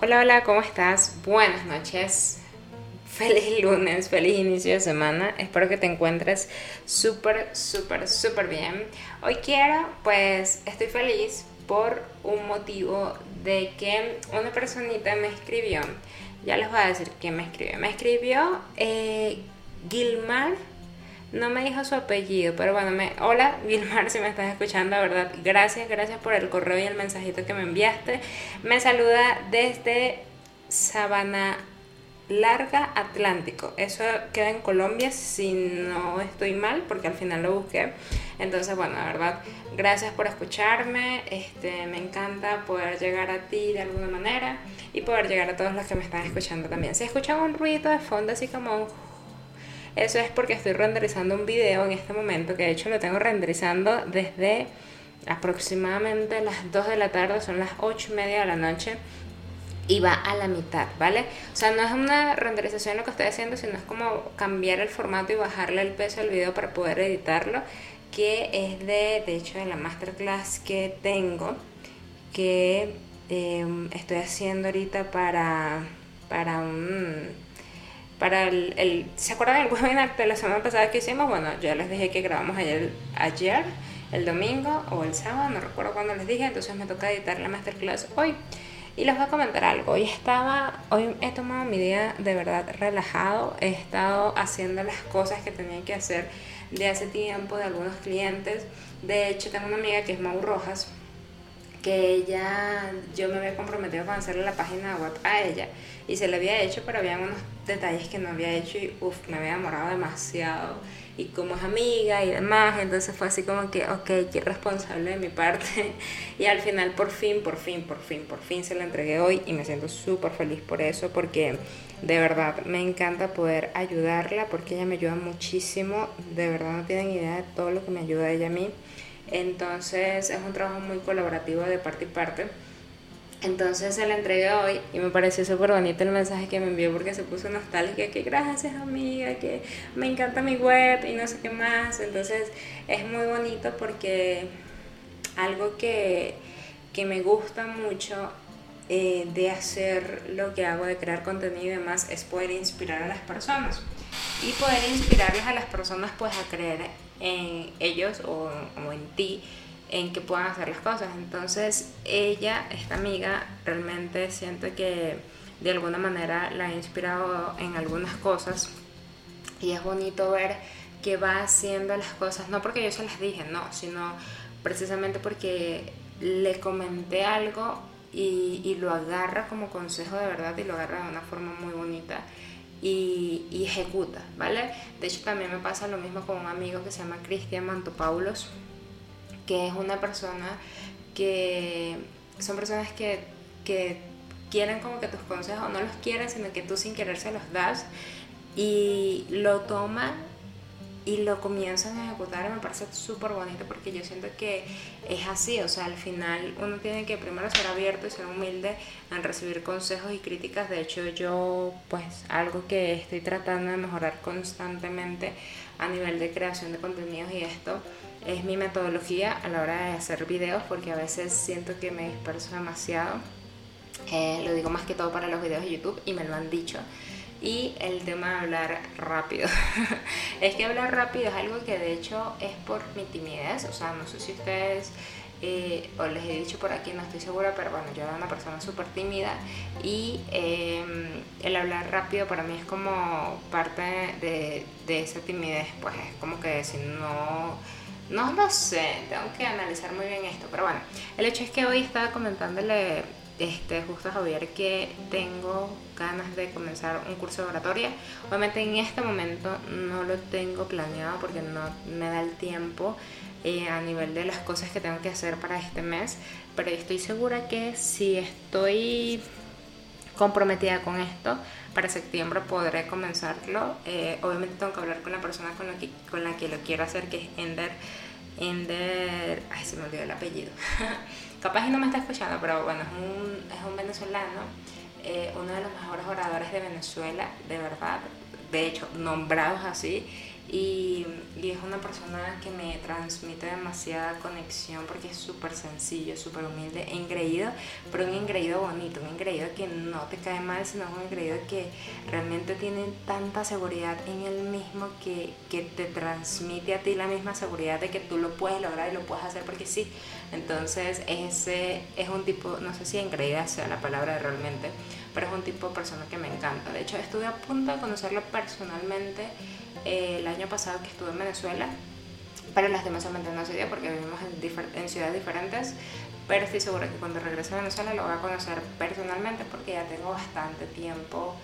Hola, hola, ¿cómo estás? Buenas noches. Feliz lunes, feliz inicio de semana. Espero que te encuentres súper, súper, súper bien. Hoy quiero, pues, estoy feliz por un motivo de que una personita me escribió. Ya les voy a decir quién me escribió. Me escribió eh, Gilmar no me dijo su apellido, pero bueno, me, hola Vilmar, si me estás escuchando, verdad, gracias, gracias por el correo y el mensajito que me enviaste. Me saluda desde Sabana Larga Atlántico. Eso queda en Colombia, si no estoy mal, porque al final lo busqué. Entonces, bueno, la verdad, gracias por escucharme. Este, me encanta poder llegar a ti de alguna manera y poder llegar a todos los que me están escuchando también. Si escuchan un ruido de fondo, así como un eso es porque estoy renderizando un video en este momento, que de hecho lo tengo renderizando desde aproximadamente las 2 de la tarde, son las 8 y media de la noche y va a la mitad, ¿vale? O sea, no es una renderización lo que estoy haciendo, sino es como cambiar el formato y bajarle el peso al video para poder editarlo, que es de, de hecho, de la masterclass que tengo, que em, estoy haciendo ahorita para, para un para el, ¿se acuerdan del webinar de la semana pasada que hicimos? Bueno, ya les dije que grabamos ayer, ayer, el domingo o el sábado, no recuerdo cuándo les dije, entonces me toca editar la masterclass hoy. Y les voy a comentar algo. Hoy estaba, hoy he tomado mi día de verdad relajado. He estado haciendo las cosas que tenía que hacer de hace tiempo de algunos clientes. De hecho, tengo una amiga que es Mau Rojas, que ella, yo me había comprometido con hacerle la página web a ella y se le había hecho, pero había unos detalles que no había hecho y uff, me había demorado demasiado. Y como es amiga y demás, entonces fue así como que, ok, qué responsable de mi parte. y al final, por fin, por fin, por fin, por fin se la entregué hoy y me siento súper feliz por eso, porque de verdad me encanta poder ayudarla, porque ella me ayuda muchísimo. De verdad no tienen idea de todo lo que me ayuda ella a mí. Entonces es un trabajo muy colaborativo de parte y parte. Entonces se la entregué hoy y me pareció súper bonito el mensaje que me envió porque se puso nostálgica, que gracias amiga, que me encanta mi web y no sé qué más. Entonces es muy bonito porque algo que, que me gusta mucho eh, de hacer lo que hago, de crear contenido y demás, es poder inspirar a las personas. Y poder inspirarles a las personas pues a creer en ellos o, o en ti en que puedan hacer las cosas. Entonces ella, esta amiga, realmente siento que de alguna manera la ha inspirado en algunas cosas y es bonito ver que va haciendo las cosas, no porque yo se las dije, no, sino precisamente porque le comenté algo y, lo agarra como consejo de verdad y lo agarra de una forma muy bonita. Y, y, ejecuta, ¿vale? De hecho también me pasa lo mismo con un amigo que se llama Cristian Mantopaulos, que es una persona que son personas que, que quieren como que tus consejos no los quieren, sino que tú sin querer se los das y lo toman y lo comienzan a ejecutar. Y me parece súper bonito porque yo siento que es así, o sea, al final uno tiene que primero ser abierto y ser humilde en recibir consejos y críticas, de hecho yo pues algo que estoy tratando de mejorar constantemente a nivel de creación de contenidos y esto es mi metodología a la hora de hacer videos porque a veces siento que me disperso demasiado. Eh, lo digo más que todo para los videos de YouTube y me lo han dicho. Y el tema de hablar rápido. es que hablar rápido es algo que de hecho es por mi timidez. O sea, no sé si ustedes eh, les he dicho por aquí, no estoy segura, pero bueno, yo era una persona súper tímida y em, el hablar rápido para mí es como parte de esa timidez, pues es como que si no no lo sé, tengo que analizar muy bien esto, pero bueno, el hecho es que hoy estaba comentándole este, justo a Javier que tengo ganas de comenzar un curso de oratoria. Obviamente en este momento no lo tengo planeado porque no me da el tiempo eh, a nivel de las cosas que tengo que hacer para este mes, pero estoy segura que si estoy comprometida con esto, para septiembre podré comenzarlo. Eh, obviamente tengo que hablar con la persona con la, que, con la que lo quiero hacer, que es Ender. Ender, ay, se me olvidó el apellido. Capaz y no me está escuchando, pero bueno, es un, es un venezolano, eh, uno de los mejores oradores de Venezuela, de verdad. De hecho, nombrados así. Y, y, es una persona que me transmite demasiada conexión porque es súper sencillo, súper humilde, engreído, pero un engreído bonito, un engreído que no te cae mal, sino un engreído que realmente tiene tanta seguridad en él mismo que, que te transmite a ti la misma seguridad de que tú lo puedes lograr y lo puedes hacer porque sí. Entonces ese es un tipo, no sé si engreída sea la palabra realmente, pero es un tipo de persona que me encanta. De hecho, estuve a punto de conocerlo personalmente el año pasado que estuve en Venezuela, pero lastimosamente no se dio porque vivimos en, en ciudades diferentes, pero estoy segura que cuando regrese a Venezuela lo voy a conocer personalmente porque ya tengo bastante tiempo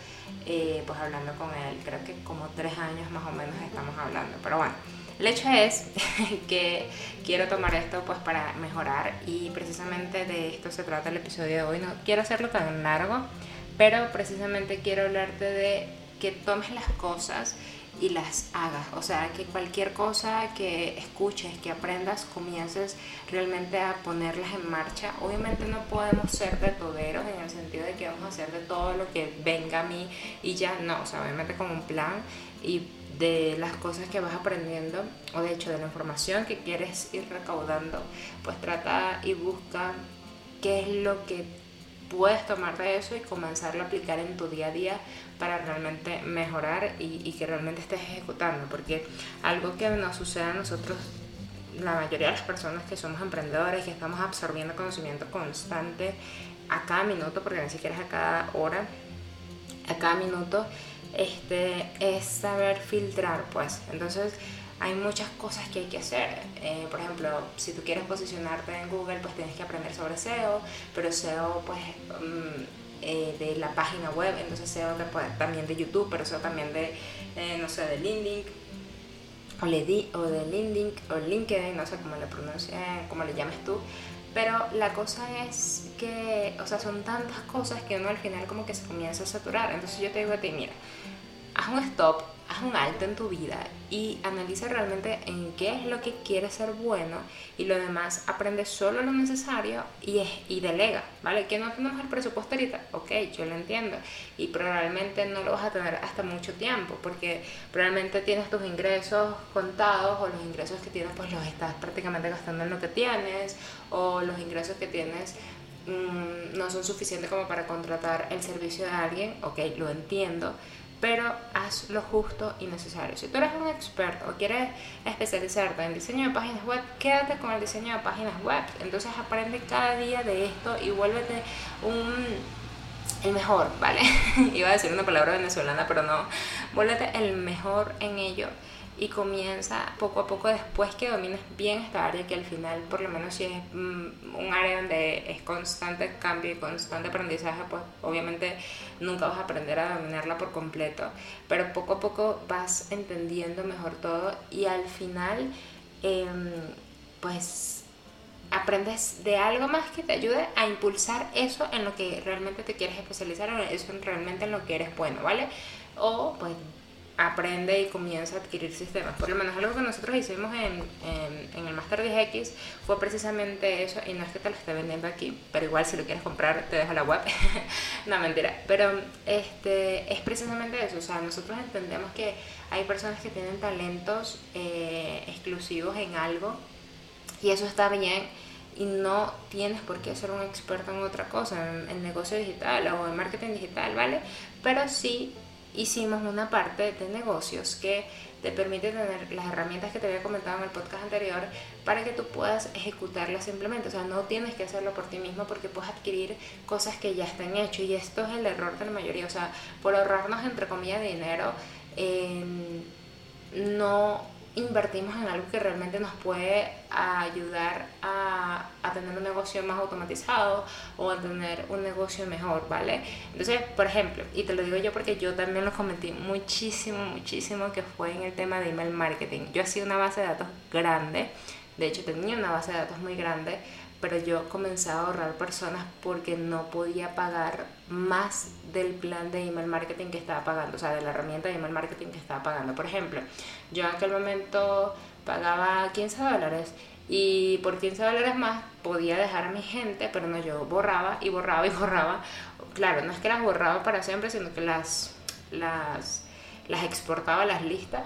eh, pues hablando con él, creo que como tres años más o menos estamos hablando, pero bueno. El hecho es que quiero tomar esto pues para mejorar y precisamente de esto se trata el episodio de hoy. No quiero hacerlo tan largo, pero precisamente quiero hablarte de que tomes las cosas y las hagas. O sea, que cualquier cosa que escuches, que aprendas, comiences realmente a ponerlas en marcha. Obviamente no podemos ser de toderos en el sentido de que vamos a hacer de todo lo que venga a mí y ya no. O sea, obviamente con un plan y de las cosas que vas aprendiendo o de hecho de la información que quieres ir recaudando, pues trata y busca qué es lo que puedes tomar de eso y comenzarlo a aplicar en tu día a día para realmente mejorar y, que realmente estés ejecutando. Porque algo que nos sucede a nosotros, la mayoría de las personas que somos emprendedores, que estamos absorbiendo conocimiento constante a cada minuto, porque ni siquiera es a cada hora, a cada minuto, este, es saber filtrar, pues. Entonces, hay muchas cosas que hay que hacer. Eh, por ejemplo, si tú quieres posicionarte en Google, pues tienes que aprender sobre SEO, pero SEO, pues, mm, eh, de la página web, entonces SEO también de YouTube, pero SEO también de, eh, no sé, de LinkedIn, o, le o de LinkedIn, no sé cómo le pronuncie, cómo le llames tú. La cosa es que, o sea, son tantas cosas que uno al final como que se comienza a saturar. Entonces yo te digo a ti, mira, haz un stop, haz un alto en tu vida y analiza realmente en qué es lo que quieres ser bueno y lo demás aprende solo lo necesario y, es, y delega, ¿vale? Que no tenemos el presupuesto ahorita, ok, yo lo entiendo y probablemente no lo vas a tener hasta mucho tiempo porque probablemente tienes tus ingresos contados o los ingresos que tienes pues los estás prácticamente gastando en lo que tienes o los ingresos que tienes mm, no son suficientes como para contratar el servicio de alguien, ok, lo entiendo pero haz lo justo y necesario. Si tú eres un experto o quieres especializarte en diseño de páginas web, quédate con el diseño de páginas web. Entonces aprende cada día de esto y vuélvete un el mejor, ¿vale? Iba a decir una palabra venezolana, pero no. Vuélvete el mejor en ello y comienza poco a poco después que domines bien esta área que al final por lo menos si es mm, un área donde es constante cambio y constante aprendizaje pues obviamente nunca vas a aprender a dominarla por completo pero poco a poco vas entendiendo mejor todo y al final em, pues aprendes de algo más que te ayude a impulsar eso en lo que realmente te quieres especializar o eso realmente en lo que eres bueno, ¿vale? O pues aprende y comienza a adquirir sistemas. Por lo menos algo que nosotros hicimos en, en, el Master 10X fue precisamente eso, y no es que te lo esté vendiendo aquí, pero igual si lo quieres comprar te dejo la web. no, mentira. Pero este, es precisamente eso, o sea, nosotros entendemos que hay personas que tienen talentos eh, exclusivos en algo y eso está bien y no tienes por qué ser un experto en otra cosa, en, en negocio digital o en marketing digital, ¿vale? Pero sí hicimos una parte de negocios que te permite tener las herramientas que te había comentado en el podcast anterior para que tú puedas ejecutarlas simplemente. O sea, no tienes que hacerlo por ti mismo porque puedes adquirir cosas que ya están hechas y esto es el error de la mayoría. O sea, por ahorrarnos entre comillas dinero, no invertimos en algo que realmente nos puede ayudar a, a, tener un negocio más automatizado o a tener un negocio mejor, ¿vale? Entonces, por ejemplo, y te lo digo yo porque yo también lo cometí muchísimo, muchísimo, que fue en el tema de email marketing. Yo hacía una base de datos grande, de hecho tenía una base de datos muy grande, pero yo comencé a ahorrar personas porque no podía pagar más del plan de email marketing que estaba pagando, o sea, de la herramienta de email marketing que estaba pagando. Por ejemplo, yo en aquel momento pagaba 15 dólares y por 15 dólares más podía dejar a mi gente, pero no, yo borraba y borraba y borraba. Claro, no es que las borraba para siempre, sino que las, las, las exportaba a las listas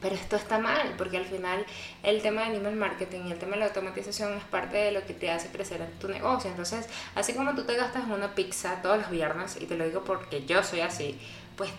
Pero esto está mal, porque al final el tema del email marketing y el tema de la automatización es parte de lo que te hace crecer en tu negocio. Entonces, así como tú te gastas una pizza todos los viernes, y te lo digo porque yo soy así, pues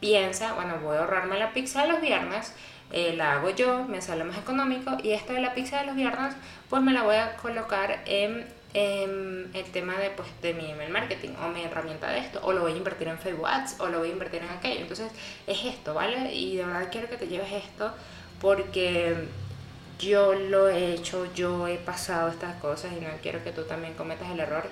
piensa, bueno, voy a ahorrarme la pizza de los viernes, eh, la hago yo, me sale más económico, y esto de la pizza de los viernes, pues me la voy a colocar en el tema de, pues, de mi email marketing o mi herramienta de esto, o lo voy a invertir en Facebook Ads, o lo voy a invertir en aquello. Entonces, es esto, ¿vale? Y de verdad quiero que te lleves esto porque yo lo he hecho, yo he pasado estas cosas y no quiero que tú también cometas el error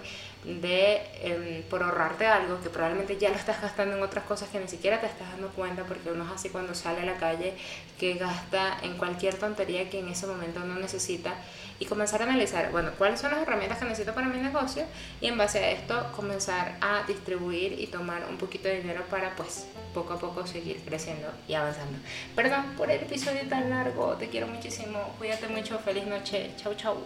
de em, por ahorrarte algo que probablemente ya lo estás gastando en otras cosas que ni siquiera te estás dando cuenta porque uno es así cuando sale a la calle que gasta en cualquier tontería que en ese momento no necesita y comenzar a analizar, bueno, cuáles son las herramientas que necesito para mi negocio y en base a esto comenzar a distribuir y tomar un poquito de dinero para pues poco a poco seguir creciendo y avanzando. Perdón por el episodio tan largo, te quiero muchísimo, cuídate mucho, feliz noche, chau chau.